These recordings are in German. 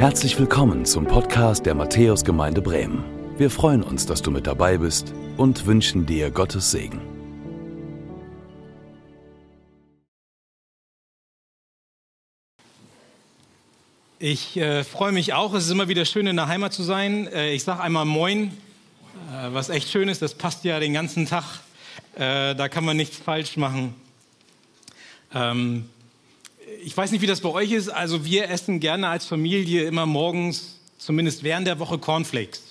Herzlich willkommen zum Podcast der Matthäusgemeinde Bremen. Wir freuen uns, dass du mit dabei bist und wünschen dir Gottes Segen. Ich äh, freue mich auch. Es ist immer wieder schön, in der Heimat zu sein. Äh, ich sage einmal Moin, äh, was echt schön ist. Das passt ja den ganzen Tag. Äh, da kann man nichts falsch machen. Ähm, ich weiß nicht, wie das bei euch ist. Also wir essen gerne als Familie immer morgens, zumindest während der Woche, Cornflakes.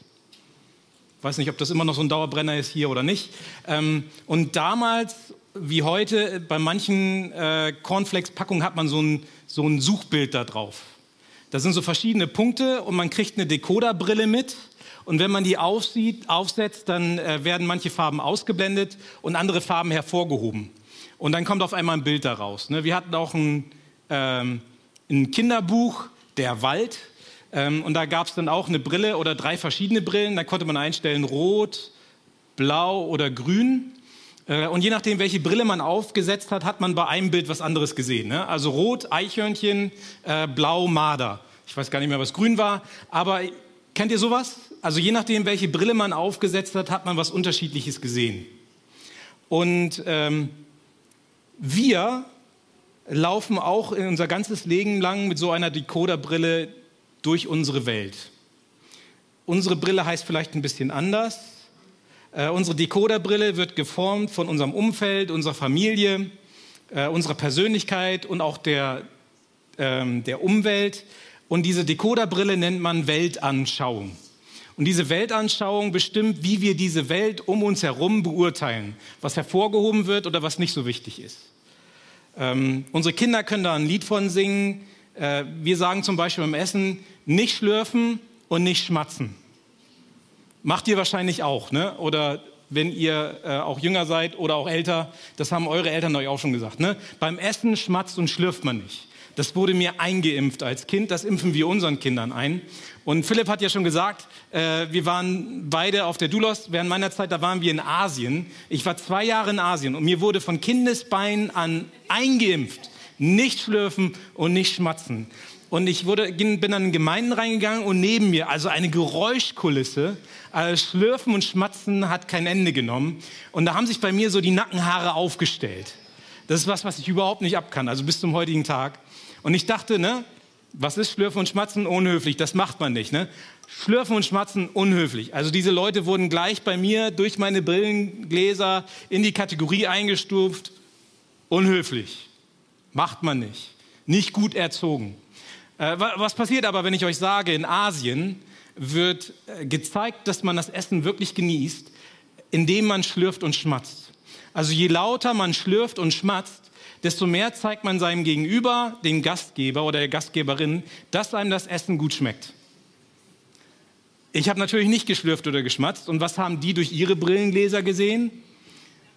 Ich weiß nicht, ob das immer noch so ein Dauerbrenner ist hier oder nicht. Ähm, und damals, wie heute, bei manchen äh, Cornflakes-Packungen hat man so ein, so ein Suchbild da drauf. Da sind so verschiedene Punkte und man kriegt eine Decoderbrille mit. Und wenn man die aufsieht, aufsetzt, dann äh, werden manche Farben ausgeblendet und andere Farben hervorgehoben. Und dann kommt auf einmal ein Bild daraus. Ne? Wir hatten auch ein ähm, ein Kinderbuch, Der Wald. Ähm, und da gab es dann auch eine Brille oder drei verschiedene Brillen. Da konnte man einstellen rot, blau oder grün. Äh, und je nachdem, welche Brille man aufgesetzt hat, hat man bei einem Bild was anderes gesehen. Ne? Also rot, Eichhörnchen, äh, blau, Marder. Ich weiß gar nicht mehr, was grün war. Aber kennt ihr sowas? Also je nachdem, welche Brille man aufgesetzt hat, hat man was Unterschiedliches gesehen. Und ähm, wir laufen auch in unser ganzes Leben lang mit so einer Decoderbrille durch unsere Welt. Unsere Brille heißt vielleicht ein bisschen anders. Äh, unsere Decoderbrille wird geformt von unserem Umfeld, unserer Familie, äh, unserer Persönlichkeit und auch der, ähm, der Umwelt. Und diese Decoderbrille nennt man Weltanschauung. Und diese Weltanschauung bestimmt, wie wir diese Welt um uns herum beurteilen, was hervorgehoben wird oder was nicht so wichtig ist. Ähm, unsere Kinder können da ein Lied von singen. Äh, wir sagen zum Beispiel beim Essen, nicht schlürfen und nicht schmatzen. Macht ihr wahrscheinlich auch, ne? Oder wenn ihr äh, auch jünger seid oder auch älter, das haben eure Eltern euch auch schon gesagt. Ne? Beim Essen schmatzt und schlürft man nicht. Das wurde mir eingeimpft als Kind, das impfen wir unseren Kindern ein. Und Philipp hat ja schon gesagt, äh, wir waren beide auf der Dulos. Während meiner Zeit, da waren wir in Asien. Ich war zwei Jahre in Asien und mir wurde von Kindesbeinen an eingeimpft. Nicht schlürfen und nicht schmatzen. Und ich wurde, bin dann in Gemeinden reingegangen und neben mir, also eine Geräuschkulisse, also Schlürfen und Schmatzen hat kein Ende genommen. Und da haben sich bei mir so die Nackenhaare aufgestellt. Das ist was, was ich überhaupt nicht abkann, also bis zum heutigen Tag. Und ich dachte, ne, was ist Schlürfen und Schmatzen? Unhöflich, das macht man nicht. Ne? Schlürfen und Schmatzen, unhöflich. Also diese Leute wurden gleich bei mir durch meine Brillengläser in die Kategorie eingestuft. Unhöflich, macht man nicht. Nicht gut erzogen. Äh, was passiert aber, wenn ich euch sage, in Asien wird äh, gezeigt, dass man das Essen wirklich genießt, indem man schlürft und schmatzt. Also je lauter man schlürft und schmatzt, desto mehr zeigt man seinem Gegenüber, dem Gastgeber oder der Gastgeberin, dass einem das Essen gut schmeckt. Ich habe natürlich nicht geschlürft oder geschmatzt. Und was haben die durch ihre Brillengläser gesehen?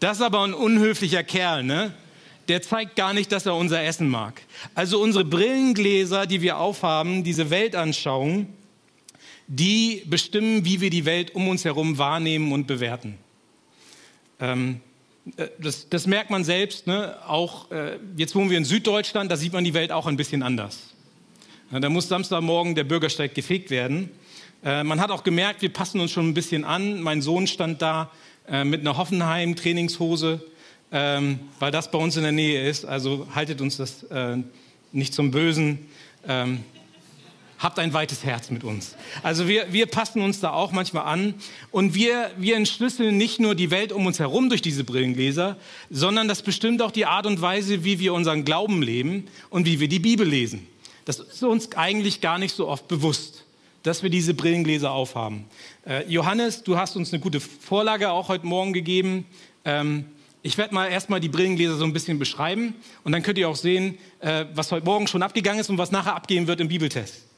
Das ist aber ein unhöflicher Kerl, ne? Der zeigt gar nicht, dass er unser Essen mag. Also unsere Brillengläser, die wir aufhaben, diese Weltanschauung, die bestimmen, wie wir die Welt um uns herum wahrnehmen und bewerten. Ähm, äh, das, das, merkt man selbst, ne? auch äh, jetzt wohnen wir in Süddeutschland, da sieht man die Welt auch ein bisschen anders. Da muss Samstagmorgen der Bürgersteig gefegt werden. Äh, man hat auch gemerkt, wir passen uns schon ein bisschen an. Mein Sohn stand da äh, mit einer Hoffenheim-Trainingshose, ähm, weil das bei uns in der Nähe ist. Also haltet uns das äh, nicht zum Bösen. Ähm, habt ein weites Herz mit uns. Also wir, wir passen uns da auch manchmal an und wir, wir entschlüsseln nicht nur die Welt um uns herum durch diese Brillengläser, sondern das bestimmt auch die Art und Weise, wie wir unseren Glauben leben und wie wir die Bibel lesen. Das ist uns eigentlich gar nicht so oft bewusst, dass wir diese Brillengläser aufhaben. Äh, Johannes, du hast uns eine gute Vorlage auch heute Morgen gegeben. Ähm, ich werde mal erstmal die Brillengläser so ein bisschen beschreiben und dann könnt ihr auch sehen, äh, was heute Morgen schon abgegangen ist und was nachher abgehen wird im Bibeltest.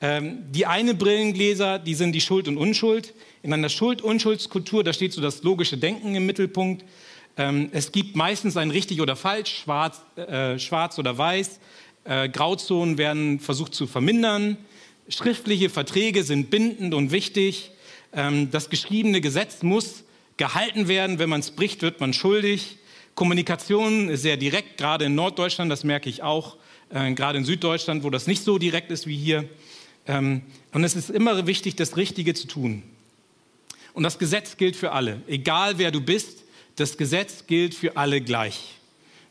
Ähm, die eine Brillengläser, die sind die Schuld und Unschuld. In einer Schuld-Unschuldskultur, da steht so das logische Denken im Mittelpunkt. Ähm, es gibt meistens ein richtig oder falsch, schwarz, äh, schwarz oder weiß. Äh, Grauzonen werden versucht zu vermindern. Schriftliche Verträge sind bindend und wichtig. Ähm, das geschriebene Gesetz muss gehalten werden. Wenn man es bricht, wird man schuldig. Kommunikation ist sehr direkt, gerade in Norddeutschland, das merke ich auch, äh, gerade in Süddeutschland, wo das nicht so direkt ist wie hier. Ähm, und es ist immer wichtig, das Richtige zu tun. Und das Gesetz gilt für alle. Egal wer du bist, das Gesetz gilt für alle gleich.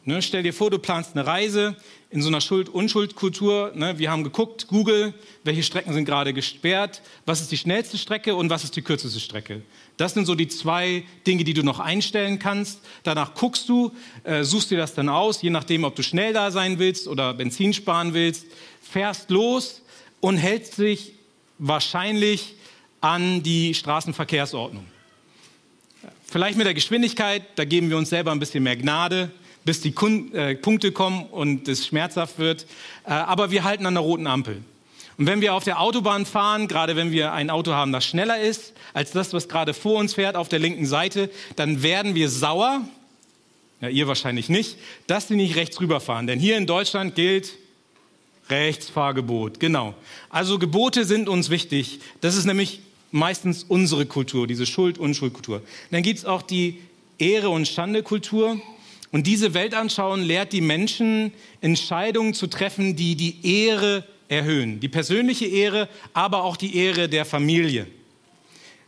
Ne, stell dir vor, du planst eine Reise in so einer Schuld-Unschuld-Kultur. Ne, wir haben geguckt, Google, welche Strecken sind gerade gesperrt, was ist die schnellste Strecke und was ist die kürzeste Strecke. Das sind so die zwei Dinge, die du noch einstellen kannst. Danach guckst du, äh, suchst dir das dann aus, je nachdem, ob du schnell da sein willst oder Benzin sparen willst, fährst los und hältst dich wahrscheinlich an die Straßenverkehrsordnung. Vielleicht mit der Geschwindigkeit, da geben wir uns selber ein bisschen mehr Gnade, bis die Kun äh, Punkte kommen und es schmerzhaft wird. Äh, aber wir halten an der roten Ampel. Und wenn wir auf der Autobahn fahren, gerade wenn wir ein Auto haben, das schneller ist als das, was gerade vor uns fährt auf der linken Seite, dann werden wir sauer, ja, ihr wahrscheinlich nicht, dass sie nicht rechts rüberfahren. Denn hier in Deutschland gilt Rechtsfahrgebot, genau. Also Gebote sind uns wichtig. Das ist nämlich meistens unsere Kultur, diese Schuld-Unschuld-Kultur. Dann gibt es auch die Ehre- und Schande-Kultur. Und diese Weltanschauung lehrt die Menschen, Entscheidungen zu treffen, die die Ehre erhöhen. Die persönliche Ehre, aber auch die Ehre der Familie.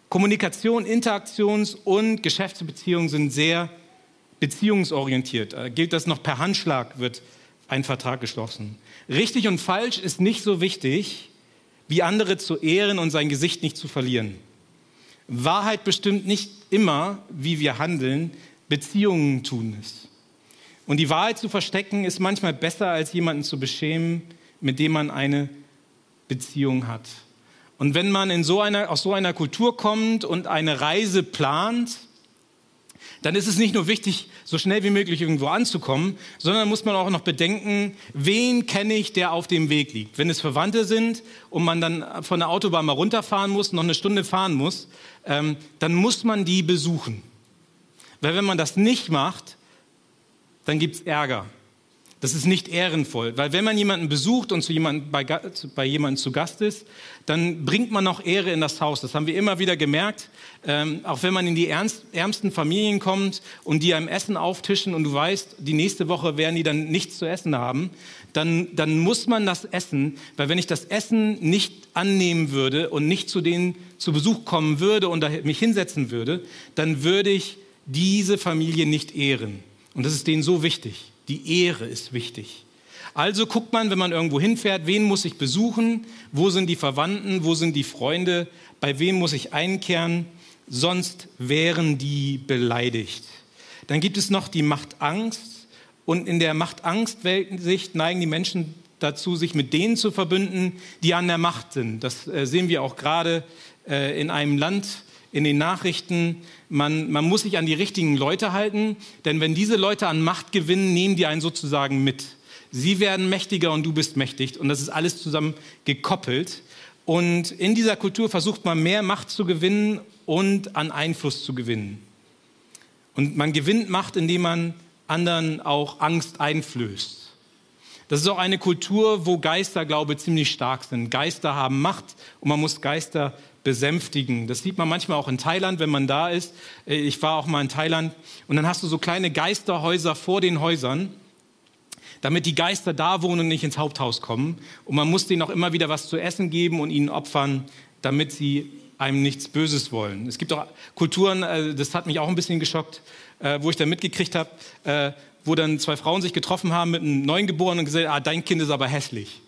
Kommunikation, Interaktions- und Geschäftsbeziehungen sind sehr beziehungsorientiert. Gilt das noch per Handschlag, wird ein Vertrag geschlossen. Richtig und falsch ist nicht so wichtig, wie andere zu ehren und sein Gesicht nicht zu verlieren. Wahrheit bestimmt nicht immer, wie wir handeln, Beziehungen tun es. Und die Wahrheit zu verstecken ist manchmal besser, als jemanden zu beschämen, mit dem man eine Beziehung hat. Und wenn man in so einer, aus so einer Kultur kommt und eine Reise plant, dann ist es nicht nur wichtig, so schnell wie möglich irgendwo anzukommen, sondern muss man auch noch bedenken, wen kenne ich, der auf dem Weg liegt. Wenn es Verwandte sind und man dann von der Autobahn mal runterfahren muss, noch eine Stunde fahren muss, ähm, dann muss man die besuchen. Weil wenn man das nicht macht, dann gibt es Ärger. Das ist nicht ehrenvoll, weil wenn man jemanden besucht und zu jemandem, bei, bei jemandem zu Gast ist, dann bringt man noch Ehre in das Haus. Das haben wir immer wieder gemerkt. Ähm, auch wenn man in die ernst, ärmsten Familien kommt und die einem Essen auftischen und du weißt, die nächste Woche werden die dann nichts zu essen haben, dann, dann muss man das essen, weil wenn ich das Essen nicht annehmen würde und nicht zu denen zu Besuch kommen würde und mich hinsetzen würde, dann würde ich diese Familie nicht ehren. Und das ist denen so wichtig. Die Ehre ist wichtig. Also guckt man, wenn man irgendwo hinfährt, wen muss ich besuchen, wo sind die Verwandten, wo sind die Freunde, bei wem muss ich einkehren, sonst wären die beleidigt. Dann gibt es noch die Machtangst und in der Machtangst-Weltsicht neigen die Menschen dazu, sich mit denen zu verbünden, die an der Macht sind. Das äh, sehen wir auch gerade äh, in einem Land, in den Nachrichten, man, man muss sich an die richtigen Leute halten, denn wenn diese Leute an Macht gewinnen, nehmen die einen sozusagen mit. Sie werden mächtiger und du bist mächtig und das ist alles zusammen gekoppelt. Und in dieser Kultur versucht man mehr Macht zu gewinnen und an Einfluss zu gewinnen. Und man gewinnt Macht, indem man anderen auch Angst einflößt. Das ist auch eine Kultur, wo Geisterglaube ziemlich stark sind. Geister haben Macht und man muss Geister besänftigen. Das sieht man manchmal auch in Thailand, wenn man da ist. Äh, ich war auch mal in Thailand und dann hast du so kleine Geisterhäuser vor den Häusern, damit die Geister da wohnen und nicht ins Haupthaus kommen. Und man muss denen auch immer wieder was zu essen geben und ihnen opfern, damit sie einem nichts Böses wollen. Es gibt auch Kulturen, äh, das hat mich auch ein bisschen geschockt, äh, wo ich dann mitgekriegt habe, wo dann zwei Frauen sich getroffen haben mit einem Neugeborenen und gesagt, ah, dein Kind ist aber hässlich.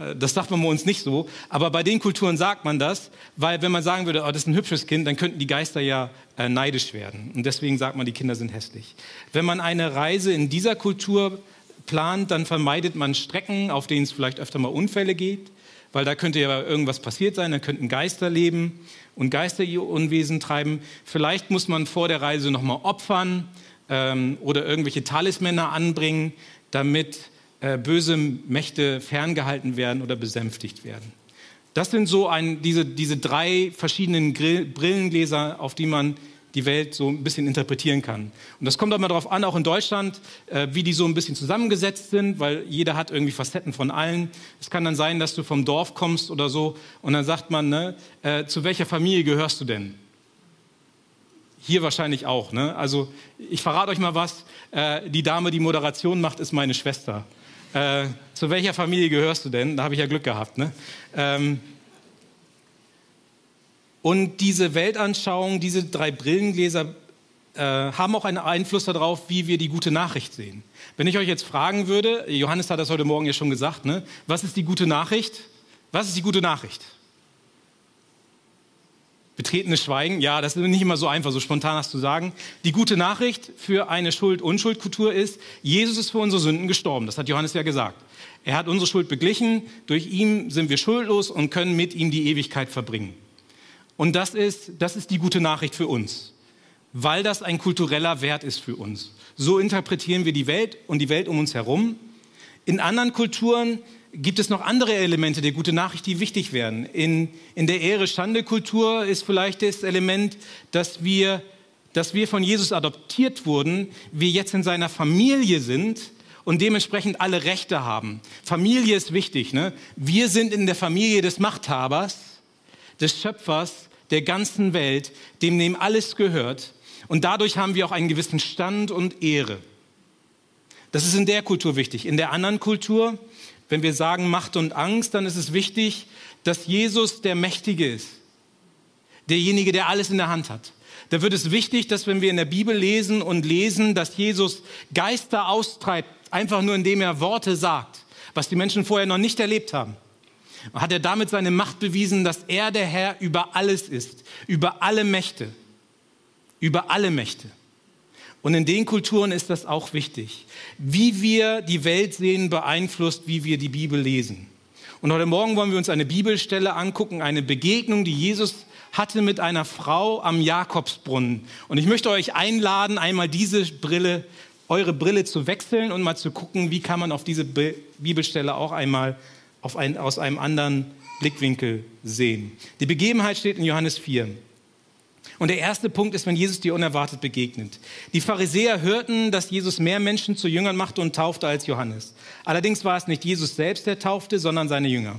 Äh, das sagt man bei uns nicht so. Aber bei den Kulturen sagt man das, weil wenn man sagen würde, oh, das ist ein hübsches Kind, dann könnten die Geister ja äh, neidisch werden. Und deswegen sagt man, die Kinder sind hässlich. Wenn man eine Reise in dieser Kultur plant, dann vermeidet man Strecken, auf denen es vielleicht öfter mal Unfälle geht, weil da könnte ja irgendwas passiert sein, da könnten Geister leben und Geister ihr Unwesen treiben. Vielleicht muss man vor der Reise nochmal opfern ähm, oder irgendwelche Talismänner anbringen, damit äh, böse Mächte ferngehalten werden oder besänftigt werden. Das sind so ein, diese, diese drei verschiedenen Grill, Brillengläser, auf die man die Welt so ein bisschen interpretieren kann. Und das kommt auch mal darauf an, auch in Deutschland, äh, wie die so ein bisschen zusammengesetzt sind, weil jeder hat irgendwie Facetten von allen. Es kann dann sein, dass du vom Dorf kommst oder so und dann sagt man, ne, äh, zu welcher Familie gehörst du denn? Hier wahrscheinlich auch. Ne? Also ich verrate euch mal was. Äh, die Dame, die Moderation macht, ist meine Schwester. Äh, zu welcher Familie gehörst du denn? Da habe ich ja Glück gehabt. Ne? Ähm, und diese Weltanschauung, diese drei Brillengläser äh, haben auch einen Einfluss darauf, wie wir die gute Nachricht sehen. Wenn ich euch jetzt fragen würde, Johannes hat das heute Morgen ja schon gesagt, ne? was ist die gute Nachricht? Was ist die gute Nachricht? Betretenes Schweigen, ja, das ist nicht immer so einfach, so spontan das zu sagen. Die gute Nachricht für eine Schuld-Unschuld-Kultur ist, Jesus ist für unsere Sünden gestorben. Das hat Johannes ja gesagt. Er hat unsere Schuld beglichen, durch ihn sind wir schuldlos und können mit ihm die Ewigkeit verbringen. Und das ist, das ist die gute Nachricht für uns, weil das ein kultureller Wert ist für uns. So interpretieren wir die Welt und die Welt um uns herum. In anderen Kulturen gibt es noch andere Elemente der gute Nachricht, die wichtig werden. In, in der Ehre-Schande-Kultur ist vielleicht das Element, dass wir, dass wir von Jesus adoptiert wurden, wir jetzt in seiner Familie sind und dementsprechend alle Rechte haben. Familie ist wichtig. Ne? Wir sind in der Familie des Machthabers, des Schöpfers der ganzen Welt, dem dem alles gehört. Und dadurch haben wir auch einen gewissen Stand und Ehre. Das ist in der Kultur wichtig. In der anderen Kultur wenn wir sagen Macht und Angst, dann ist es wichtig, dass Jesus der Mächtige ist. Derjenige, der alles in der Hand hat. Da wird es wichtig, dass wenn wir in der Bibel lesen und lesen, dass Jesus Geister austreibt, einfach nur indem er Worte sagt, was die Menschen vorher noch nicht erlebt haben. Hat er damit seine Macht bewiesen, dass er der Herr über alles ist, über alle Mächte, über alle Mächte. Und in den Kulturen ist das auch wichtig. Wie wir die Welt sehen, beeinflusst, wie wir die Bibel lesen. Und heute Morgen wollen wir uns eine Bibelstelle angucken, eine Begegnung, die Jesus hatte mit einer Frau am Jakobsbrunnen. Und ich möchte euch einladen, einmal diese Brille, eure Brille zu wechseln und mal zu gucken, wie kann man auf diese Bibelstelle auch einmal ein, aus einem anderen Blickwinkel sehen. Die Begebenheit steht in Johannes 4. Und der erste Punkt ist, wenn Jesus dir unerwartet begegnet. Die Pharisäer hörten, dass Jesus mehr Menschen zu Jüngern machte und taufte als Johannes. Allerdings war es nicht Jesus selbst, der taufte, sondern seine Jünger.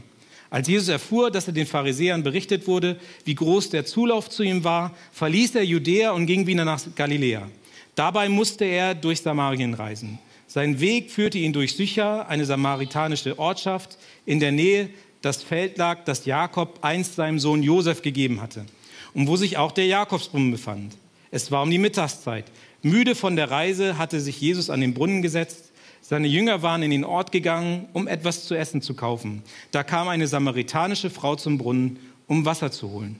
Als Jesus erfuhr, dass er den Pharisäern berichtet wurde, wie groß der Zulauf zu ihm war, verließ er Judäa und ging wieder nach Galiläa. Dabei musste er durch Samarien reisen. Sein Weg führte ihn durch Sychar, eine samaritanische Ortschaft, in der Nähe das Feld lag, das Jakob einst seinem Sohn Josef gegeben hatte und wo sich auch der Jakobsbrunnen befand. Es war um die Mittagszeit. Müde von der Reise hatte sich Jesus an den Brunnen gesetzt. Seine Jünger waren in den Ort gegangen, um etwas zu essen zu kaufen. Da kam eine samaritanische Frau zum Brunnen, um Wasser zu holen.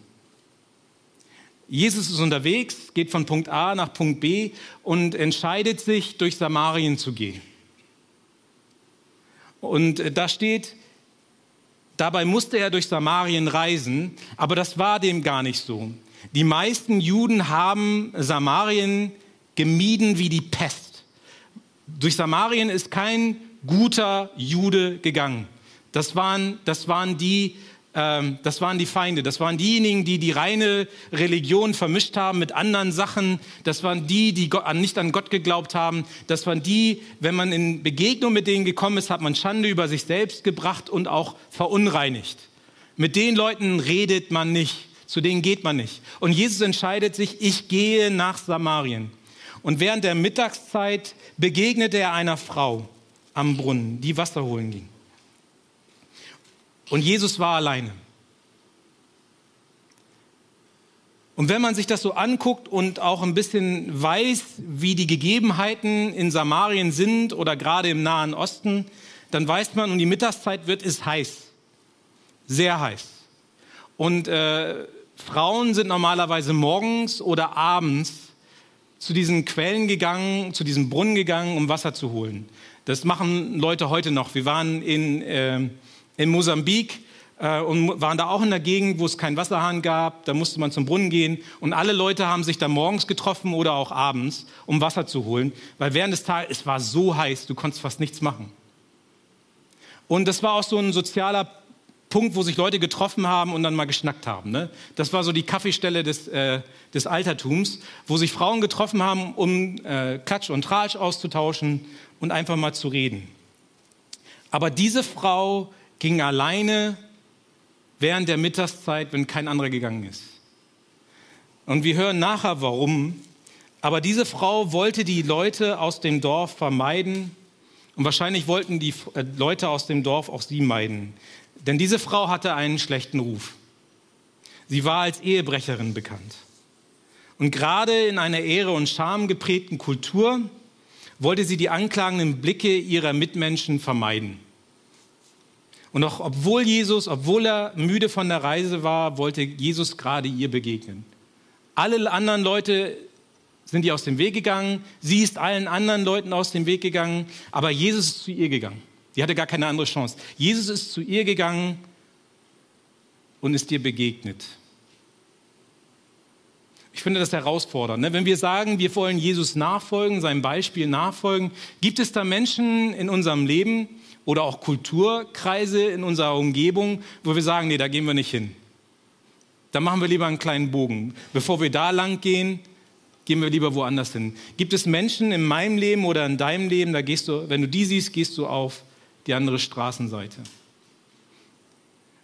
Jesus ist unterwegs, geht von Punkt A nach Punkt B und entscheidet sich, durch Samarien zu gehen. Und da steht, Dabei musste er durch Samarien reisen, aber das war dem gar nicht so. Die meisten Juden haben Samarien gemieden wie die Pest. Durch Samarien ist kein guter Jude gegangen. Das waren, das waren die, das waren die Feinde, das waren diejenigen, die die reine Religion vermischt haben mit anderen Sachen, das waren die, die nicht an Gott geglaubt haben, das waren die, wenn man in Begegnung mit denen gekommen ist, hat man Schande über sich selbst gebracht und auch verunreinigt. Mit den Leuten redet man nicht, zu denen geht man nicht. Und Jesus entscheidet sich, ich gehe nach Samarien. Und während der Mittagszeit begegnete er einer Frau am Brunnen, die Wasser holen ging. Und Jesus war alleine. Und wenn man sich das so anguckt und auch ein bisschen weiß, wie die Gegebenheiten in Samarien sind oder gerade im Nahen Osten, dann weiß man, um die Mittagszeit wird es heiß. Sehr heiß. Und äh, Frauen sind normalerweise morgens oder abends zu diesen Quellen gegangen, zu diesem Brunnen gegangen, um Wasser zu holen. Das machen Leute heute noch. Wir waren in, äh, in Mosambik äh, und waren da auch in der Gegend, wo es keinen Wasserhahn gab. Da musste man zum Brunnen gehen und alle Leute haben sich da morgens getroffen oder auch abends, um Wasser zu holen, weil während des Tages, es war so heiß, du konntest fast nichts machen. Und das war auch so ein sozialer Punkt, wo sich Leute getroffen haben und dann mal geschnackt haben. Ne? Das war so die Kaffeestelle des, äh, des Altertums, wo sich Frauen getroffen haben, um äh, Klatsch und Tratsch auszutauschen und einfach mal zu reden. Aber diese Frau ging alleine während der Mittagszeit, wenn kein anderer gegangen ist. Und wir hören nachher warum. Aber diese Frau wollte die Leute aus dem Dorf vermeiden Und wahrscheinlich wollten die äh, Leute aus dem Dorf auch sie meiden. Denn diese Frau hatte einen schlechten Ruf. Sie war als Ehebrecherin bekannt. Und gerade in einer Ehre und Scham geprägten Kultur wollte sie die anklagenden Blicke ihrer Mitmenschen vermeiden. Und auch obwohl Jesus, obwohl er müde von der Reise war, wollte Jesus gerade ihr begegnen. Alle anderen Leute sind ihr aus dem Weg gegangen. Sie ist allen anderen Leuten aus dem Weg gegangen. Aber Jesus ist zu ihr gegangen. Sie hatte gar keine andere Chance. Jesus ist zu ihr gegangen und ist ihr begegnet. Ich finde das herausfordernd. Ne? Wenn wir sagen, wir wollen Jesus nachfolgen, seinem Beispiel nachfolgen, gibt es da Menschen in unserem Leben oder auch Kulturkreise in unserer Umgebung, wo wir sagen, nee, da gehen wir nicht hin. Da machen wir lieber einen kleinen Bogen. Bevor wir da lang gehen, gehen wir lieber woanders hin. Gibt es Menschen in meinem Leben oder in deinem Leben, da gehst du, wenn du die siehst, gehst du auf die andere Straßenseite.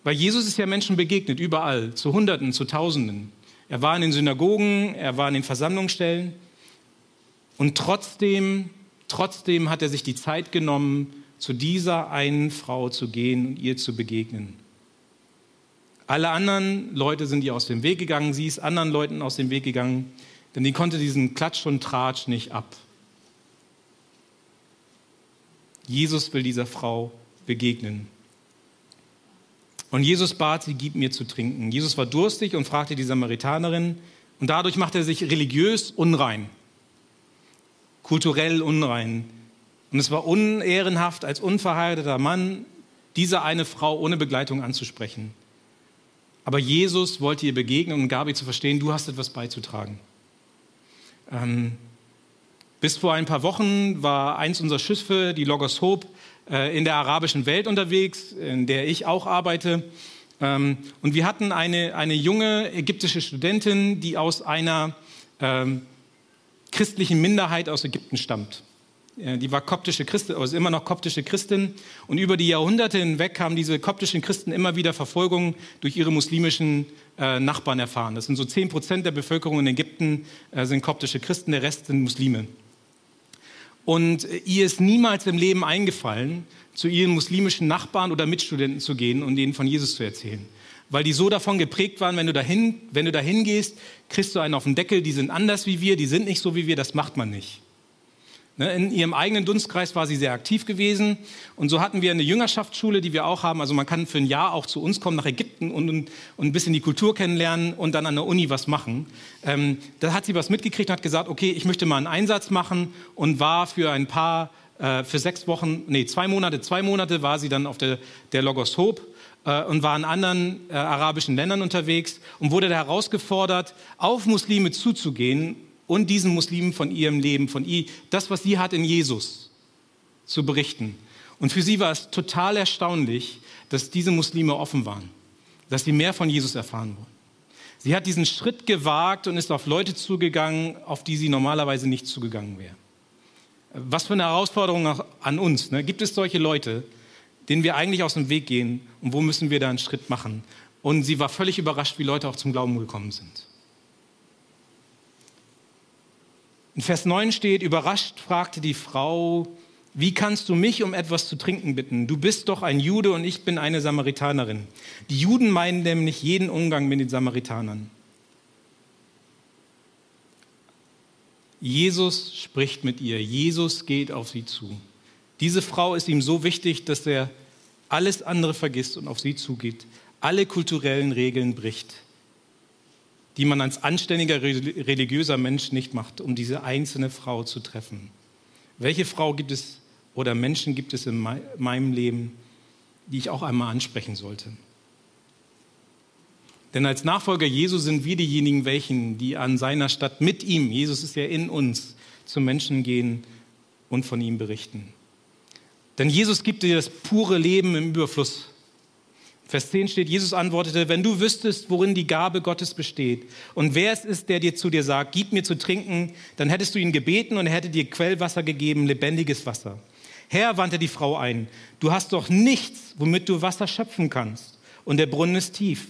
Weil Jesus ist ja Menschen begegnet, überall, zu Hunderten, zu Tausenden. Er war in den Synagogen, er war in den Versammlungsstellen. Und trotzdem, trotzdem hat er sich die Zeit genommen, zu dieser einen Frau zu gehen und ihr zu begegnen. Alle anderen Leute sind ihr aus dem Weg gegangen, sie ist anderen Leuten aus dem Weg gegangen, denn die konnte diesen Klatsch und Tratsch nicht ab. Jesus will dieser Frau begegnen. Und Jesus bat sie, gib mir zu trinken. Jesus war durstig und fragte die Samaritanerin und dadurch machte er sich religiös unrein, kulturell unrein. Und es war unehrenhaft, als unverheirateter Mann diese eine Frau ohne Begleitung anzusprechen. Aber Jesus wollte ihr begegnen und gab ihr zu verstehen, du hast etwas beizutragen. Ähm, bis vor ein paar Wochen war eins unserer Schiffe, die Logos Hope, äh, in der arabischen Welt unterwegs, in der ich auch arbeite. Ähm, und wir hatten eine, eine junge ägyptische Studentin, die aus einer ähm, christlichen Minderheit aus Ägypten stammt. Die war koptische Christin, also immer noch koptische Christin. Und über die Jahrhunderte hinweg haben diese koptischen Christen immer wieder Verfolgung durch ihre muslimischen äh, Nachbarn erfahren. Das sind so 10 Prozent der Bevölkerung in Ägypten äh, sind koptische Christen, der Rest sind Muslime. Und ihr ist niemals im Leben eingefallen, zu ihren muslimischen Nachbarn oder Mitstudenten zu gehen und ihnen von Jesus zu erzählen. Weil die so davon geprägt waren, wenn du dahin, wenn du dahin gehst, kriegst du einen auf den Deckel, die sind anders wie wir, die sind nicht so wie wir, das macht man nicht. Ne, in ihrem eigenen Dunstkreis war sie sehr aktiv gewesen. Und so hatten wir eine Jüngerschaftsschule, die wir auch haben. Also man kann für ein Jahr auch zu uns kommen nach Ägypten und, und, ein bisschen die Kultur kennenlernen und dann an der Uni was machen. Ähm, da hat sie was mitgekriegt und hat gesagt, okay, ich möchte mal einen Einsatz machen und war für ein paar, äh, für sechs Wochen, nee, zwei Monate, zwei Monate war sie dann auf der, der Logos Hope äh, und war in anderen äh, arabischen Ländern unterwegs und wurde herausgefordert, auf Muslime zuzugehen und diesen Muslimen von ihrem Leben, von ihr, das, was sie hat in Jesus, zu berichten. Und für sie war es total erstaunlich, dass diese Muslime offen waren, dass sie mehr von Jesus erfahren wollen. Sie hat diesen Schritt gewagt und ist auf Leute zugegangen, auf die sie normalerweise nicht zugegangen wäre. Was für eine Herausforderung an uns. Ne? Gibt es solche Leute, denen wir eigentlich aus dem Weg gehen und wo müssen wir da einen Schritt machen? Und sie war völlig überrascht, wie Leute auch zum Glauben gekommen sind. In Vers 9 steht, überrascht fragte die Frau, wie kannst du mich um etwas zu trinken bitten? Du bist doch ein Jude und ich bin eine Samaritanerin. Die Juden meinen nämlich jeden Umgang mit den Samaritanern. Jesus spricht mit ihr. Jesus geht auf sie zu. Diese Frau ist ihm so wichtig, dass er alles andere vergisst und auf sie zugeht, alle kulturellen Regeln bricht die man als anständiger religiöser Mensch nicht macht, um diese einzelne Frau zu treffen. Welche Frau gibt es oder Menschen gibt es in meinem Leben, die ich auch einmal ansprechen sollte? Denn als Nachfolger Jesu sind wir diejenigen, welchen, die an seiner Stadt mit ihm, Jesus ist ja in uns, zu Menschen gehen und von ihm berichten. Denn Jesus gibt dir das pure Leben im Überfluss. Vers 10 steht, Jesus antwortete, wenn du wüsstest, worin die Gabe Gottes besteht und wer es ist, der dir zu dir sagt, gib mir zu trinken, dann hättest du ihn gebeten und er hätte dir Quellwasser gegeben, lebendiges Wasser. Herr, wandte die Frau ein, du hast doch nichts, womit du Wasser schöpfen kannst und der Brunnen ist tief.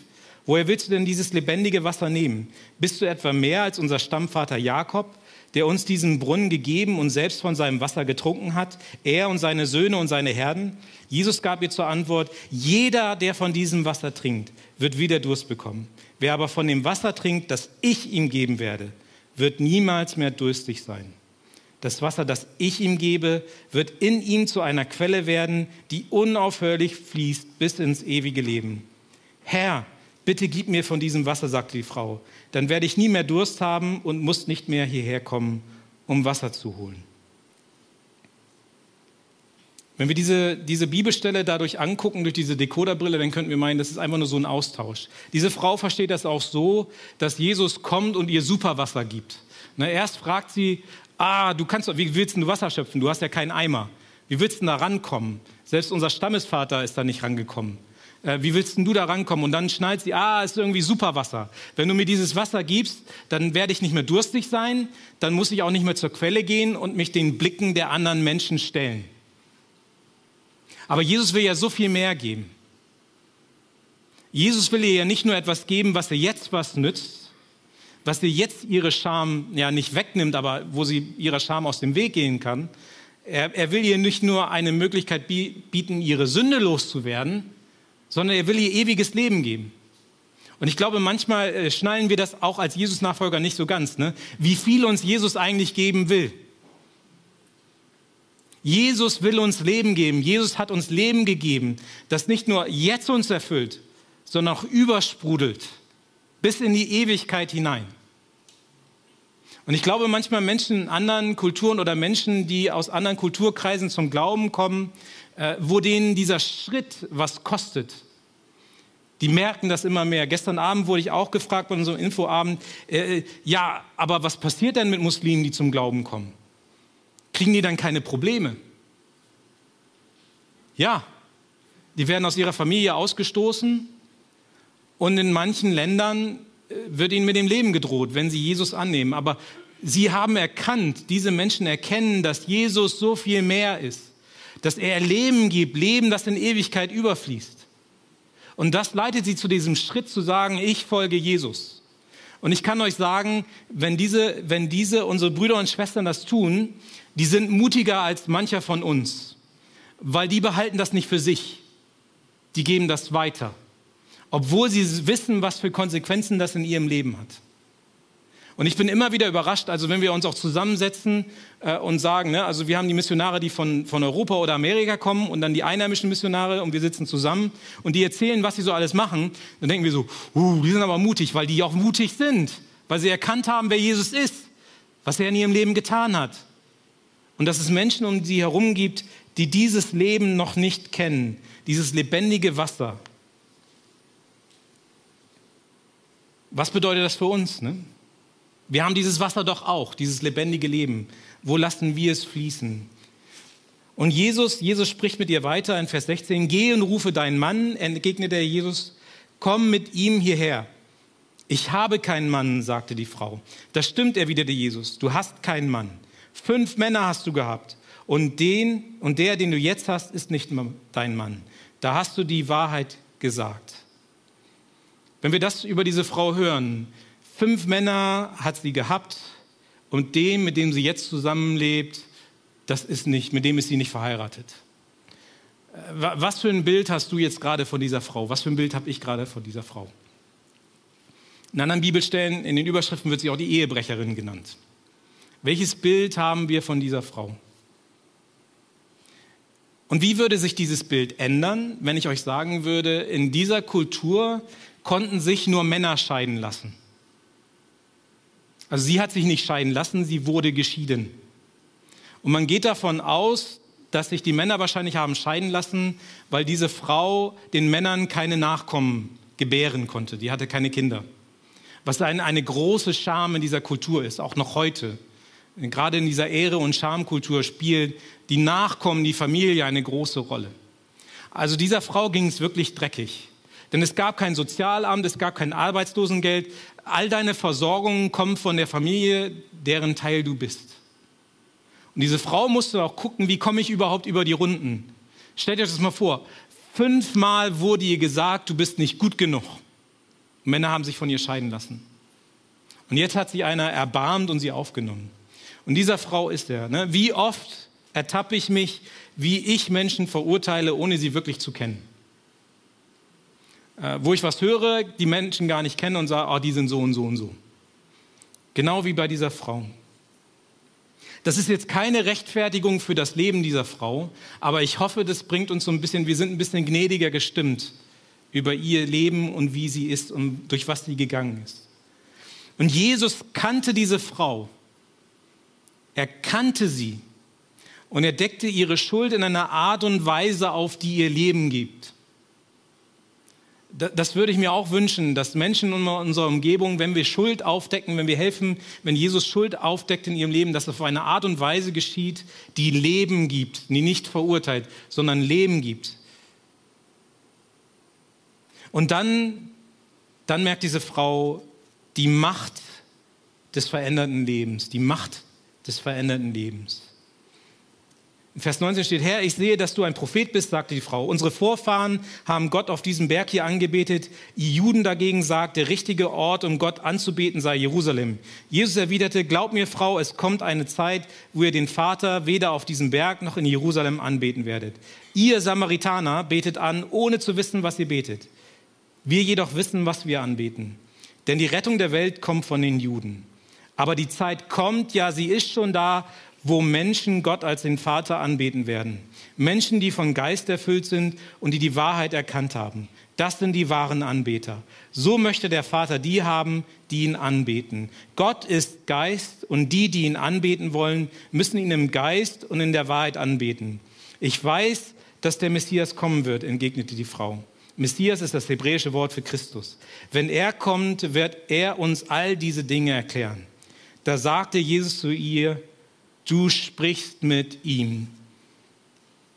Woher willst du denn dieses lebendige Wasser nehmen? Bist du etwa mehr als unser Stammvater Jakob, der uns diesen Brunnen gegeben und selbst von seinem Wasser getrunken hat, er und seine Söhne und seine Herden? Jesus gab ihr zur Antwort, jeder, der von diesem Wasser trinkt, wird wieder Durst bekommen. Wer aber von dem Wasser trinkt, das ich ihm geben werde, wird niemals mehr durstig sein. Das Wasser, das ich ihm gebe, wird in ihm zu einer Quelle werden, die unaufhörlich fließt bis ins ewige Leben. Herr, bitte gib mir von diesem Wasser, sagte die Frau. Dann werde ich nie mehr Durst haben und muss nicht mehr hierher kommen, um Wasser zu holen. Wenn wir diese, diese Bibelstelle dadurch angucken, durch diese Decoderbrille, dann könnten wir meinen, das ist einfach nur so ein Austausch. Diese Frau versteht das auch so, dass Jesus kommt und ihr Superwasser gibt. Na, erst fragt sie, ah, du kannst, wie willst du Wasser schöpfen? Du hast ja keinen Eimer. Wie willst du da rankommen? Selbst unser Stammesvater ist da nicht rangekommen. Äh, wie willst du da rankommen? Und dann schnallt sie, ah, ist irgendwie Superwasser. Wenn du mir dieses Wasser gibst, dann werde ich nicht mehr durstig sein, dann muss ich auch nicht mehr zur Quelle gehen und mich den Blicken der anderen Menschen stellen. Aber Jesus will ja so viel mehr geben. Jesus will ihr ja nicht nur etwas geben, was ihr jetzt was nützt, was ihr jetzt ihre Scham ja nicht wegnimmt, aber wo sie ihrer Scham aus dem Weg gehen kann. Er, er will ihr nicht nur eine Möglichkeit bieten, ihre Sünde loszuwerden, sondern er will ihr ewiges Leben geben. Und ich glaube, manchmal äh, schnallen wir das auch als Jesus-Nachfolger nicht so ganz, ne? wie viel uns Jesus eigentlich geben will. Jesus will uns Leben geben. Jesus hat uns Leben gegeben, das nicht nur jetzt uns erfüllt, sondern auch übersprudelt bis in die Ewigkeit hinein. Und ich glaube, manchmal Menschen in anderen Kulturen oder Menschen, die aus anderen Kulturkreisen zum Glauben kommen, äh, wo denen dieser Schritt was kostet, die merken das immer mehr. Gestern Abend wurde ich auch gefragt bei unserem Infoabend, äh, ja, aber was passiert denn mit Muslimen, die zum Glauben kommen? kriegen die dann keine Probleme? Ja, die werden aus ihrer Familie ausgestoßen und in manchen Ländern äh, wird ihnen mit dem Leben gedroht, wenn sie Jesus annehmen. Aber sie haben erkannt, diese Menschen erkennen, dass Jesus so viel mehr ist, dass er Leben gibt, Leben, das in Ewigkeit überfließt. Und das leitet sie zu diesem Schritt zu sagen, ich folge Jesus. Und ich kann euch sagen, wenn diese, wenn diese, unsere Brüder und Schwestern das tun, die sind mutiger als mancher von uns, weil die behalten das nicht für sich. Die geben das weiter, obwohl sie wissen, was für Konsequenzen das in ihrem Leben hat. Und ich bin immer wieder überrascht, also wenn wir uns auch zusammensetzen äh, und sagen, ne, also wir haben die Missionare, die von, von Europa oder Amerika kommen und dann die einheimischen Missionare und wir sitzen zusammen und die erzählen, was sie so alles machen, dann denken wir so, uh, die sind aber mutig, weil die auch mutig sind, weil sie erkannt haben, wer Jesus ist, was er in ihrem Leben getan hat. Und dass es Menschen um sie herum gibt, die dieses Leben noch nicht kennen, dieses lebendige Wasser. Was bedeutet das für uns? Ne? Wir haben dieses Wasser doch auch, dieses lebendige Leben. Wo lassen wir es fließen? Und Jesus, Jesus spricht mit ihr weiter in Vers 16, geh und rufe deinen Mann, entgegnete er Jesus, komm mit ihm hierher. Ich habe keinen Mann, sagte die Frau. Das stimmt, erwiderte Jesus, du hast keinen Mann. Fünf Männer hast du gehabt. Und den und der, den du jetzt hast, ist nicht dein Mann. Da hast du die Wahrheit gesagt. Wenn wir das über diese Frau hören, fünf Männer hat sie gehabt und dem, mit dem sie jetzt zusammenlebt, das ist nicht, mit dem ist sie nicht verheiratet. Äh, was für ein Bild hast du jetzt gerade von dieser Frau? Was für ein Bild habe ich gerade von dieser Frau? In anderen Bibelstellen, in den Überschriften wird sie auch die Ehebrecherin genannt. Welches Bild haben wir von dieser Frau? Und wie würde sich dieses Bild ändern, wenn ich euch sagen würde, in dieser Kultur konnten sich nur Männer scheiden lassen? Also sie hat sich nicht scheiden lassen, sie wurde geschieden. Und man geht davon aus, dass sich die Männer wahrscheinlich haben scheiden lassen, weil diese Frau den Männern keine Nachkommen gebären konnte. Die hatte keine Kinder. Was eine, eine große Scham in dieser Kultur ist, auch noch heute. Gerade in dieser Ehre- und Schamkultur spielt die Nachkommen, die Familie eine große Rolle. Also dieser Frau ging es wirklich dreckig. Denn es gab kein Sozialamt, es gab kein Arbeitslosengeld. All deine Versorgungen kommen von der Familie, deren Teil du bist. Und diese Frau musste auch gucken, wie komme ich überhaupt über die Runden. Stellt euch das mal vor. Fünfmal wurde ihr gesagt, du bist nicht gut genug. Männer haben sich von ihr scheiden lassen. Und jetzt hat sie einer erbarmt und sie aufgenommen. Und dieser Frau ist er. Ne? Wie oft ertappe ich mich, wie ich Menschen verurteile, ohne sie wirklich zu kennen. Äh, wo ich was höre, die Menschen gar nicht kennen und sage, oh, die sind so und so und so. Genau wie bei dieser Frau. Das ist jetzt keine Rechtfertigung für das Leben dieser Frau, aber ich hoffe, das bringt uns so ein bisschen, wir sind ein bisschen gnädiger gestimmt über ihr Leben und wie sie ist und durch was sie gegangen ist. Und Jesus kannte diese Frau. Er kannte sie und er deckte ihre Schuld in einer Art und Weise auf, die ihr Leben gibt. Das würde ich mir auch wünschen, dass Menschen in unserer Umgebung, wenn wir Schuld aufdecken, wenn wir helfen, wenn Jesus Schuld aufdeckt in ihrem Leben, dass das auf eine Art und Weise geschieht, die Leben gibt, die nicht verurteilt, sondern Leben gibt. Und dann, dann merkt diese Frau die Macht des veränderten Lebens, die Macht des veränderten Lebens. Vers 19 steht, Herr, ich sehe, dass du ein Prophet bist, sagte die Frau. Unsere Vorfahren haben Gott auf diesem Berg hier angebetet. Ihr Juden dagegen sagt, der richtige Ort, um Gott anzubeten, sei Jerusalem. Jesus erwiderte, glaub mir, Frau, es kommt eine Zeit, wo ihr den Vater weder auf diesem Berg noch in Jerusalem anbeten werdet. Ihr Samaritaner betet an, ohne zu wissen, was ihr betet. Wir jedoch wissen, was wir anbeten. Denn die Rettung der Welt kommt von den Juden. Aber die Zeit kommt, ja, sie ist schon da, wo Menschen Gott als den Vater anbeten werden. Menschen, die von Geist erfüllt sind und die die Wahrheit erkannt haben. Das sind die wahren Anbeter. So möchte der Vater die haben, die ihn anbeten. Gott ist Geist und die, die ihn anbeten wollen, müssen ihn im Geist und in der Wahrheit anbeten. Ich weiß, dass der Messias kommen wird, entgegnete die Frau. Messias ist das hebräische Wort für Christus. Wenn er kommt, wird er uns all diese Dinge erklären. Da sagte Jesus zu ihr, Du sprichst mit ihm.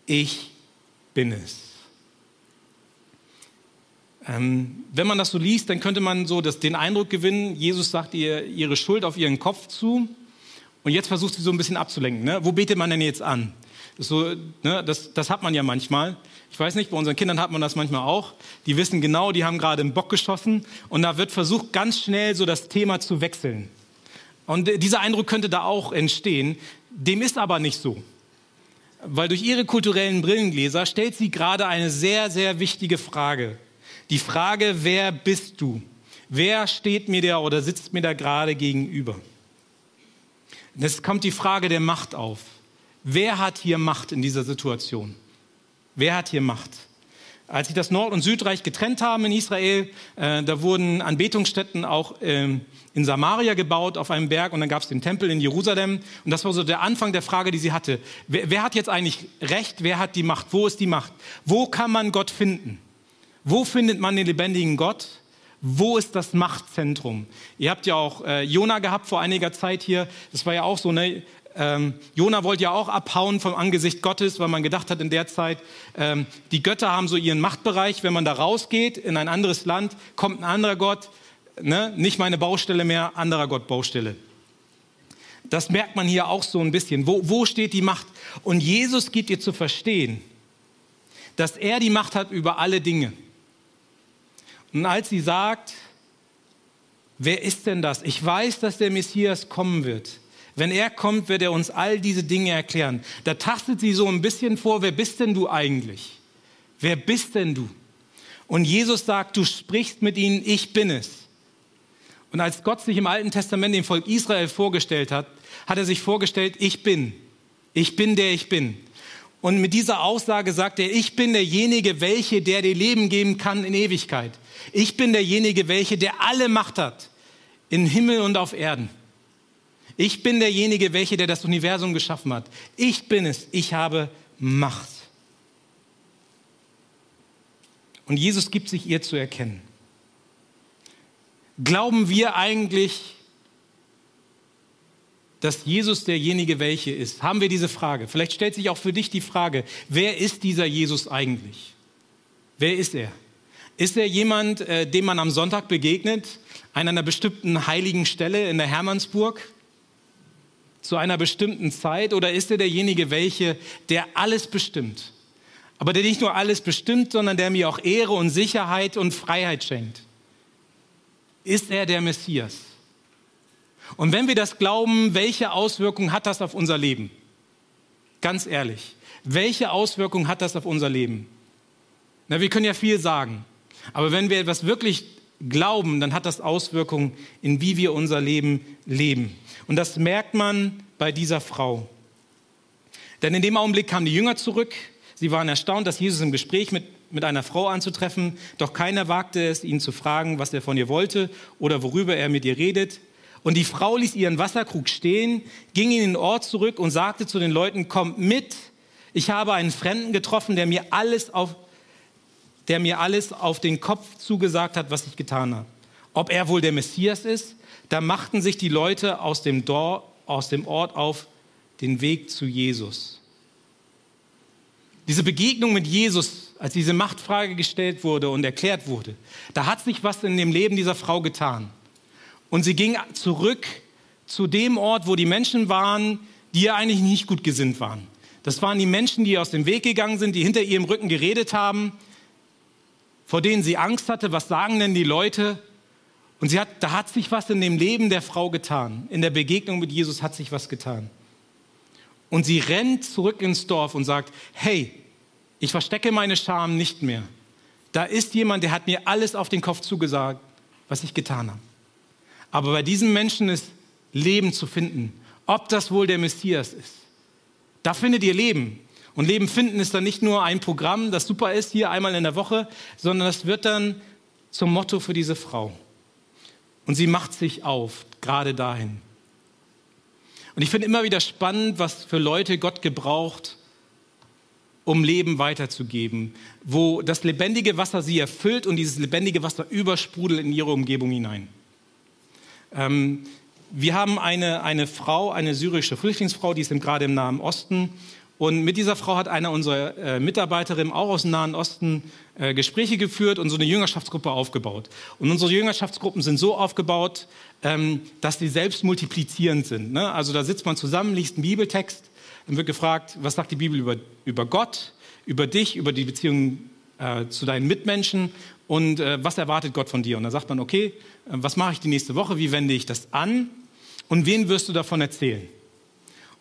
Ich bin es. Ähm, wenn man das so liest, dann könnte man so das, den Eindruck gewinnen, Jesus sagt ihr ihre Schuld auf ihren Kopf zu und jetzt versucht sie so ein bisschen abzulenken. Ne? Wo betet man denn jetzt an? Das, so, ne, das, das hat man ja manchmal. Ich weiß nicht, bei unseren Kindern hat man das manchmal auch. Die wissen genau, die haben gerade einen Bock geschossen und da wird versucht, ganz schnell so das Thema zu wechseln. Und dieser Eindruck könnte da auch entstehen. Dem ist aber nicht so. Weil durch ihre kulturellen Brillengläser stellt sie gerade eine sehr, sehr wichtige Frage. Die Frage, wer bist du? Wer steht mir da oder sitzt mir da gerade gegenüber? Es kommt die Frage der Macht auf. Wer hat hier Macht in dieser Situation? Wer hat hier Macht? Als sich das Nord- und Südreich getrennt haben in Israel, äh, da wurden Anbetungsstätten auch äh, in Samaria gebaut auf einem Berg und dann gab es den Tempel in Jerusalem. Und das war so der Anfang der Frage, die sie hatte. Wer, wer hat jetzt eigentlich Recht? Wer hat die Macht? Wo ist die Macht? Wo kann man Gott finden? Wo findet man den lebendigen Gott? Wo ist das Machtzentrum? Ihr habt ja auch äh, Jona gehabt vor einiger Zeit hier. Das war ja auch so, ne? Ähm, Jona wollte ja auch abhauen vom Angesicht Gottes, weil man gedacht hat in der Zeit, ähm, die Götter haben so ihren Machtbereich. Wenn man da rausgeht in ein anderes Land, kommt ein anderer Gott, ne? nicht meine Baustelle mehr, anderer Gott Baustelle. Das merkt man hier auch so ein bisschen. Wo, wo steht die Macht? Und Jesus gibt ihr zu verstehen, dass er die Macht hat über alle Dinge. Und als sie sagt, wer ist denn das? Ich weiß, dass der Messias kommen wird. Wenn er kommt, wird er uns all diese Dinge erklären. Da tastet sie so ein bisschen vor, wer bist denn du eigentlich? Wer bist denn du? Und Jesus sagt, du sprichst mit ihnen, ich bin es. Und als Gott sich im Alten Testament dem Volk Israel vorgestellt hat, hat er sich vorgestellt, ich bin. Ich bin der ich bin. Und mit dieser Aussage sagt er, ich bin derjenige, welche, der dir Leben geben kann in Ewigkeit. Ich bin derjenige, welche, der alle Macht hat, in Himmel und auf Erden. Ich bin derjenige, welcher der das Universum geschaffen hat. Ich bin es. Ich habe Macht. Und Jesus gibt sich ihr zu erkennen. Glauben wir eigentlich, dass Jesus derjenige welche ist? Haben wir diese Frage? Vielleicht stellt sich auch für dich die Frage, wer ist dieser Jesus eigentlich? Wer ist er? Ist er jemand, äh, dem man am Sonntag begegnet, an einer bestimmten heiligen Stelle in der Hermannsburg? Zu einer bestimmten Zeit oder ist er derjenige, welche, der alles bestimmt? Aber der nicht nur alles bestimmt, sondern der mir auch Ehre und Sicherheit und Freiheit schenkt. Ist er der Messias? Und wenn wir das glauben, welche Auswirkungen hat das auf unser Leben? Ganz ehrlich, welche Auswirkungen hat das auf unser Leben? Na, wir können ja viel sagen, aber wenn wir etwas wirklich glauben, dann hat das Auswirkungen in wie wir unser Leben leben. Und das merkt man bei dieser Frau. Denn in dem Augenblick kamen die Jünger zurück. Sie waren erstaunt, dass Jesus im Gespräch mit, mit einer Frau anzutreffen, doch keiner wagte es, ihn zu fragen, was er von ihr wollte oder worüber er mit ihr redet. Und die Frau ließ ihren Wasserkrug stehen, ging in den Ort zurück und sagte zu den Leuten, kommt mit, ich habe einen Fremden getroffen, der mir alles auf, der mir alles auf den Kopf zugesagt hat, was ich getan habe. Ob er wohl der Messias ist? Da machten sich die Leute aus dem, Dor, aus dem Ort auf den Weg zu Jesus. Diese Begegnung mit Jesus, als diese Machtfrage gestellt wurde und erklärt wurde, da hat sich was in dem Leben dieser Frau getan. Und sie ging zurück zu dem Ort, wo die Menschen waren, die ihr eigentlich nicht gut gesinnt waren. Das waren die Menschen, die aus dem Weg gegangen sind, die hinter ihrem Rücken geredet haben, vor denen sie Angst hatte. Was sagen denn die Leute? Und hat, da hat sich was in dem Leben der Frau getan. In der Begegnung mit Jesus hat sich was getan. Und sie rennt zurück ins Dorf und sagt, hey, ich verstecke meine Scham nicht mehr. Da ist jemand, der hat mir alles auf den Kopf zugesagt, was ich getan habe. Aber bei diesem Menschen ist Leben zu finden. Ob das wohl der Messias ist. Da findet ihr Leben. Und Leben finden ist dann nicht nur ein Programm, das super ist, hier einmal in der Woche, sondern das wird dann zum Motto für diese Frau. Und sie macht sich auf, gerade dahin. Und ich finde immer wieder spannend, was für Leute Gott gebraucht, um Leben weiterzugeben, wo das lebendige Wasser sie erfüllt und dieses lebendige Wasser übersprudelt in ihre Umgebung hinein. Ähm, wir haben eine, eine Frau, eine syrische Flüchtlingsfrau, die ist gerade im Nahen Osten. Und mit dieser Frau hat einer unserer äh, Mitarbeiterinnen auch aus dem Nahen Osten äh, Gespräche geführt und so eine Jüngerschaftsgruppe aufgebaut. Und unsere Jüngerschaftsgruppen sind so aufgebaut, ähm, dass die selbst multiplizierend sind. Ne? Also da sitzt man zusammen, liest einen Bibeltext, dann wird gefragt, was sagt die Bibel über, über Gott, über dich, über die Beziehung äh, zu deinen Mitmenschen und äh, was erwartet Gott von dir? Und da sagt man, okay, äh, was mache ich die nächste Woche? Wie wende ich das an? Und wen wirst du davon erzählen?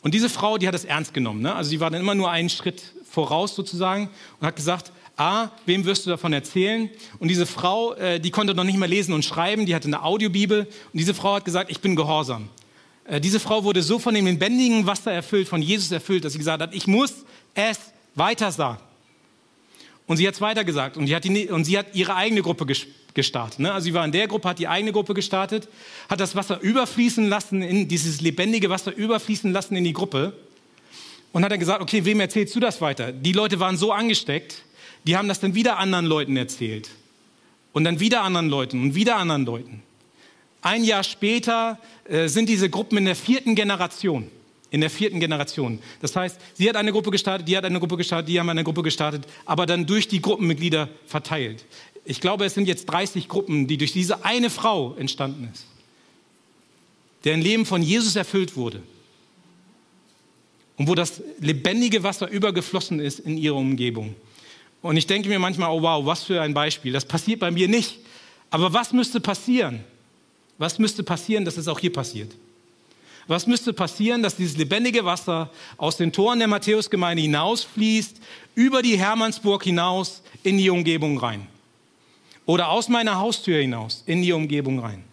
Und diese Frau, die hat es ernst genommen. Ne? Also sie war dann immer nur einen Schritt voraus sozusagen und hat gesagt, A, wem wirst du davon erzählen? Und diese Frau, äh, die konnte noch nicht mehr lesen und schreiben, die hatte eine Audiobibel. Und diese Frau hat gesagt, ich bin gehorsam. Äh, diese Frau wurde so von dem lebendigen Wasser erfüllt, von Jesus erfüllt, dass sie gesagt hat, ich muss es weiter sagen. Und sie hat es weiter gesagt und, die, und sie hat ihre eigene Gruppe gestartet. Ne? Also sie war in der Gruppe, hat die eigene Gruppe gestartet, hat das Wasser überfließen lassen, in dieses lebendige Wasser überfließen lassen in die Gruppe und hat dann gesagt, okay, wem erzählst du das weiter? Die Leute waren so angesteckt, die haben das dann wieder anderen Leuten erzählt. Und dann wieder anderen Leuten und wieder anderen Leuten. Ein Jahr später äh, sind diese Gruppen in der vierten Generation. In der vierten Generation. Das heißt, sie hat eine Gruppe gestartet, die hat eine Gruppe gestartet, die haben eine Gruppe gestartet, aber dann durch die Gruppenmitglieder verteilt. Ich glaube, es sind jetzt 30 Gruppen, die durch diese eine Frau entstanden ist, deren Leben von Jesus erfüllt wurde und wo das lebendige Wasser übergeflossen ist in ihre Umgebung. Und ich denke mir manchmal, oh wow, was für ein Beispiel. Das passiert bei mir nicht. Aber was müsste passieren? Was müsste passieren, dass es auch hier passiert? Was müsste passieren, dass dieses lebendige Wasser aus den Toren der Matthäusgemeinde hinausfließt, über die Hermannsburg hinaus in die Umgebung rein? Oder aus meiner Haustür hinaus in die Umgebung rein?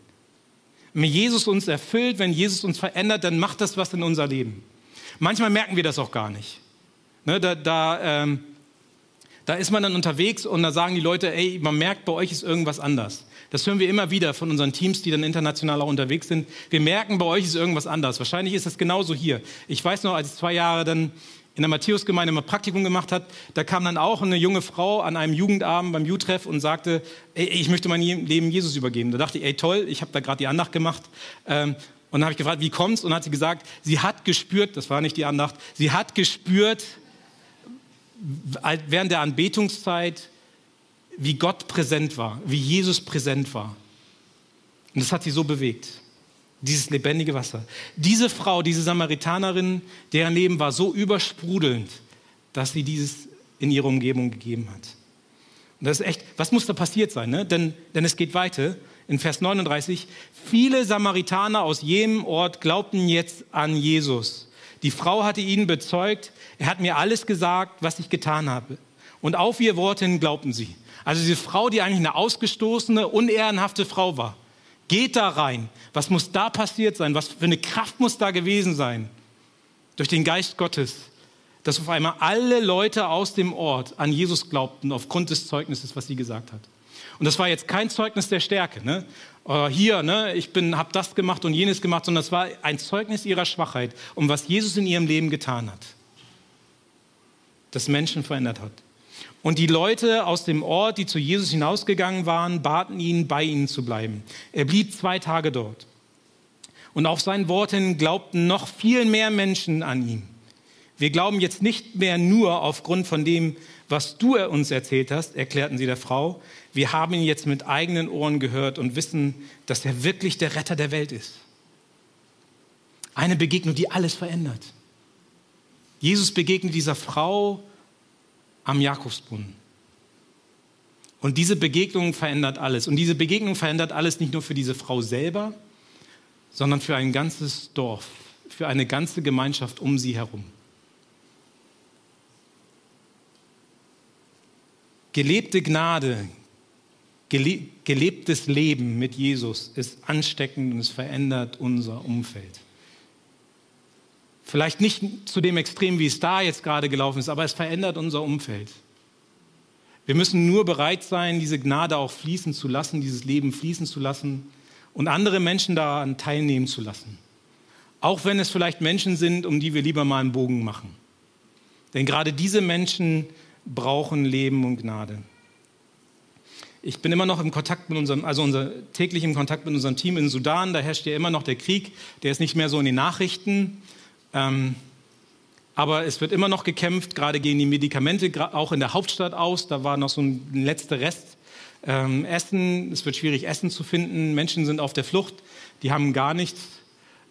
Wenn Jesus uns erfüllt, wenn Jesus uns verändert, dann macht das was in unser Leben. Manchmal merken wir das auch gar nicht. Ne, da, da ähm, da ist man dann unterwegs und da sagen die Leute, ey, man merkt, bei euch ist irgendwas anders. Das hören wir immer wieder von unseren Teams, die dann international auch unterwegs sind. Wir merken, bei euch ist irgendwas anders. Wahrscheinlich ist das genauso hier. Ich weiß noch, als ich zwei Jahre dann in der Matthäusgemeinde mal Praktikum gemacht hat, da kam dann auch eine junge Frau an einem Jugendabend beim U-Treff und sagte, ey, ich möchte mein Leben Jesus übergeben. Da dachte ich, ey toll, ich habe da gerade die Andacht gemacht. Ähm, und dann habe ich gefragt, wie kommt's? Und dann hat sie gesagt, sie hat gespürt, das war nicht die Andacht, sie hat gespürt, während der Anbetungszeit, wie Gott präsent war, wie Jesus präsent war. Und das hat sie so bewegt. Dieses lebendige Wasser. Diese Frau, diese Samaritanerin, deren Leben war so übersprudelnd, dass sie dieses in ihre Umgebung gegeben hat. Und das ist echt, was muss da passiert sein? Ne? Denn, denn es geht weiter. in Vers 39, viele Samaritaner aus jenem Ort glaubten jetzt an Jesus. Die Frau hatte ihnen bezeugt, er hat mir alles gesagt, was ich getan habe. Und auf ihr Wort hin glaubten sie. Also diese Frau, die eigentlich eine ausgestoßene, unehrenhafte Frau war, geht da rein. Was muss da passiert sein? Was für eine Kraft muss da gewesen sein? Durch den Geist Gottes, dass auf einmal alle Leute aus dem Ort an Jesus glaubten aufgrund des Zeugnisses, was sie gesagt hat. Und das war jetzt kein Zeugnis der Stärke. Ne? Äh, hier, ne, ich habe das gemacht und jenes gemacht, sondern das war ein Zeugnis ihrer Schwachheit und was Jesus in ihrem Leben getan hat. Das Menschen verändert hat. Und die Leute aus dem Ort, die zu Jesus hinausgegangen waren, baten ihn, bei ihnen zu bleiben. Er blieb zwei Tage dort. Und auf sein Wort hin glaubten noch viel mehr Menschen an ihn. Wir glauben jetzt nicht mehr nur aufgrund von dem, was du uns erzählt hast, erklärten sie der Frau. Wir haben ihn jetzt mit eigenen Ohren gehört und wissen, dass er wirklich der Retter der Welt ist. Eine Begegnung, die alles verändert. Jesus begegnet dieser Frau am Jakobsbrunnen. Und diese Begegnung verändert alles. Und diese Begegnung verändert alles nicht nur für diese Frau selber, sondern für ein ganzes Dorf, für eine ganze Gemeinschaft um sie herum. Gelebte Gnade, gelebtes Leben mit Jesus ist ansteckend und es verändert unser Umfeld. Vielleicht nicht zu dem Extrem, wie es da jetzt gerade gelaufen ist, aber es verändert unser Umfeld. Wir müssen nur bereit sein, diese Gnade auch fließen zu lassen, dieses Leben fließen zu lassen und andere Menschen daran teilnehmen zu lassen. Auch wenn es vielleicht Menschen sind, um die wir lieber mal einen Bogen machen. Denn gerade diese Menschen brauchen Leben und Gnade. Ich bin immer noch im Kontakt mit unserem, also unser, täglich im Kontakt mit unserem Team in Sudan. Da herrscht ja immer noch der Krieg. Der ist nicht mehr so in den Nachrichten. Ähm, aber es wird immer noch gekämpft, gerade gegen die Medikamente, auch in der Hauptstadt aus. Da war noch so ein letzter Rest. Ähm, Essen, es wird schwierig, Essen zu finden. Menschen sind auf der Flucht, die haben gar nichts.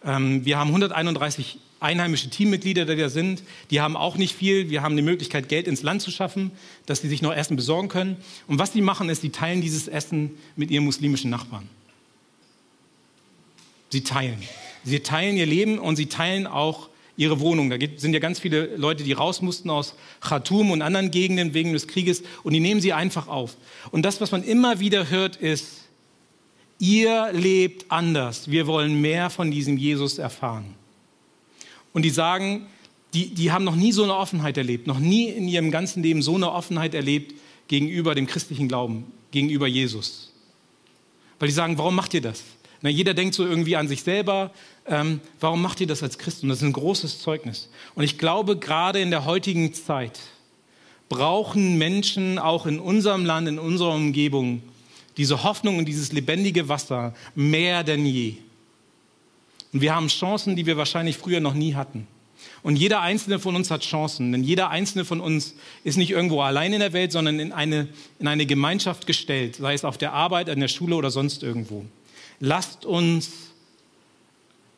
Ähm, wir haben 131 einheimische Teammitglieder, die da sind, die haben auch nicht viel. Wir haben die Möglichkeit, Geld ins Land zu schaffen, dass sie sich noch Essen besorgen können. Und was sie machen, ist, sie teilen dieses Essen mit ihren muslimischen Nachbarn. Sie teilen. Sie teilen ihr Leben und sie teilen auch ihre Wohnung. Da sind ja ganz viele Leute, die raus mussten aus Khartoum und anderen Gegenden wegen des Krieges und die nehmen sie einfach auf. Und das, was man immer wieder hört, ist, ihr lebt anders. Wir wollen mehr von diesem Jesus erfahren. Und die sagen, die, die haben noch nie so eine Offenheit erlebt, noch nie in ihrem ganzen Leben so eine Offenheit erlebt gegenüber dem christlichen Glauben, gegenüber Jesus. Weil die sagen, warum macht ihr das? Na, jeder denkt so irgendwie an sich selber. Ähm, warum macht ihr das als Christ? Und das ist ein großes Zeugnis. Und ich glaube, gerade in der heutigen Zeit brauchen Menschen auch in unserem Land, in unserer Umgebung diese Hoffnung und dieses lebendige Wasser mehr denn je. Und wir haben Chancen, die wir wahrscheinlich früher noch nie hatten. Und jeder einzelne von uns hat Chancen, denn jeder einzelne von uns ist nicht irgendwo allein in der Welt, sondern in eine, in eine Gemeinschaft gestellt, sei es auf der Arbeit, in der Schule oder sonst irgendwo. Lasst uns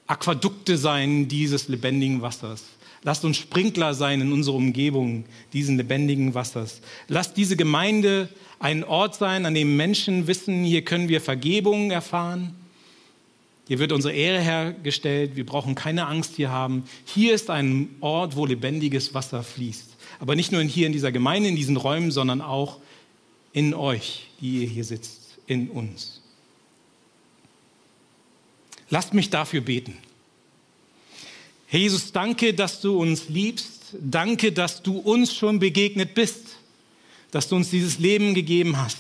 Aquädukte sein dieses lebendigen Wassers. Lasst uns Sprinkler sein in unserer Umgebung, diesen lebendigen Wassers. Lasst diese Gemeinde ein Ort sein, an dem Menschen wissen, hier können wir Vergebung erfahren, hier wird unsere Ehre hergestellt. Wir brauchen keine Angst hier haben. Hier ist ein Ort, wo lebendiges Wasser fließt. Aber nicht nur hier in dieser Gemeinde, in diesen Räumen, sondern auch in euch, die ihr hier sitzt, in uns. Lasst mich dafür beten. Herr Jesus, danke, dass du uns liebst. Danke, dass du uns schon begegnet bist, dass du uns dieses Leben gegeben hast.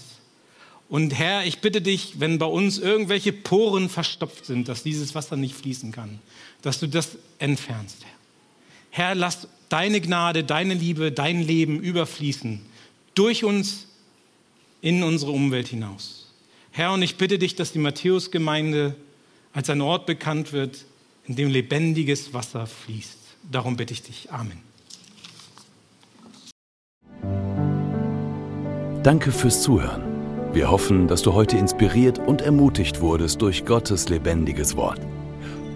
Und Herr, ich bitte dich, wenn bei uns irgendwelche Poren verstopft sind, dass dieses Wasser nicht fließen kann, dass du das entfernst, Herr. Lass deine Gnade, deine Liebe, dein Leben überfließen durch uns in unsere Umwelt hinaus. Herr, und ich bitte dich, dass die Matthäusgemeinde als ein Ort bekannt wird, in dem lebendiges Wasser fließt. Darum bitte ich dich. Amen. Danke fürs Zuhören. Wir hoffen, dass du heute inspiriert und ermutigt wurdest durch Gottes lebendiges Wort.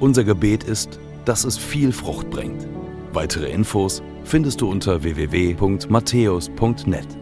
Unser Gebet ist, dass es viel Frucht bringt. Weitere Infos findest du unter www.matthäus.net.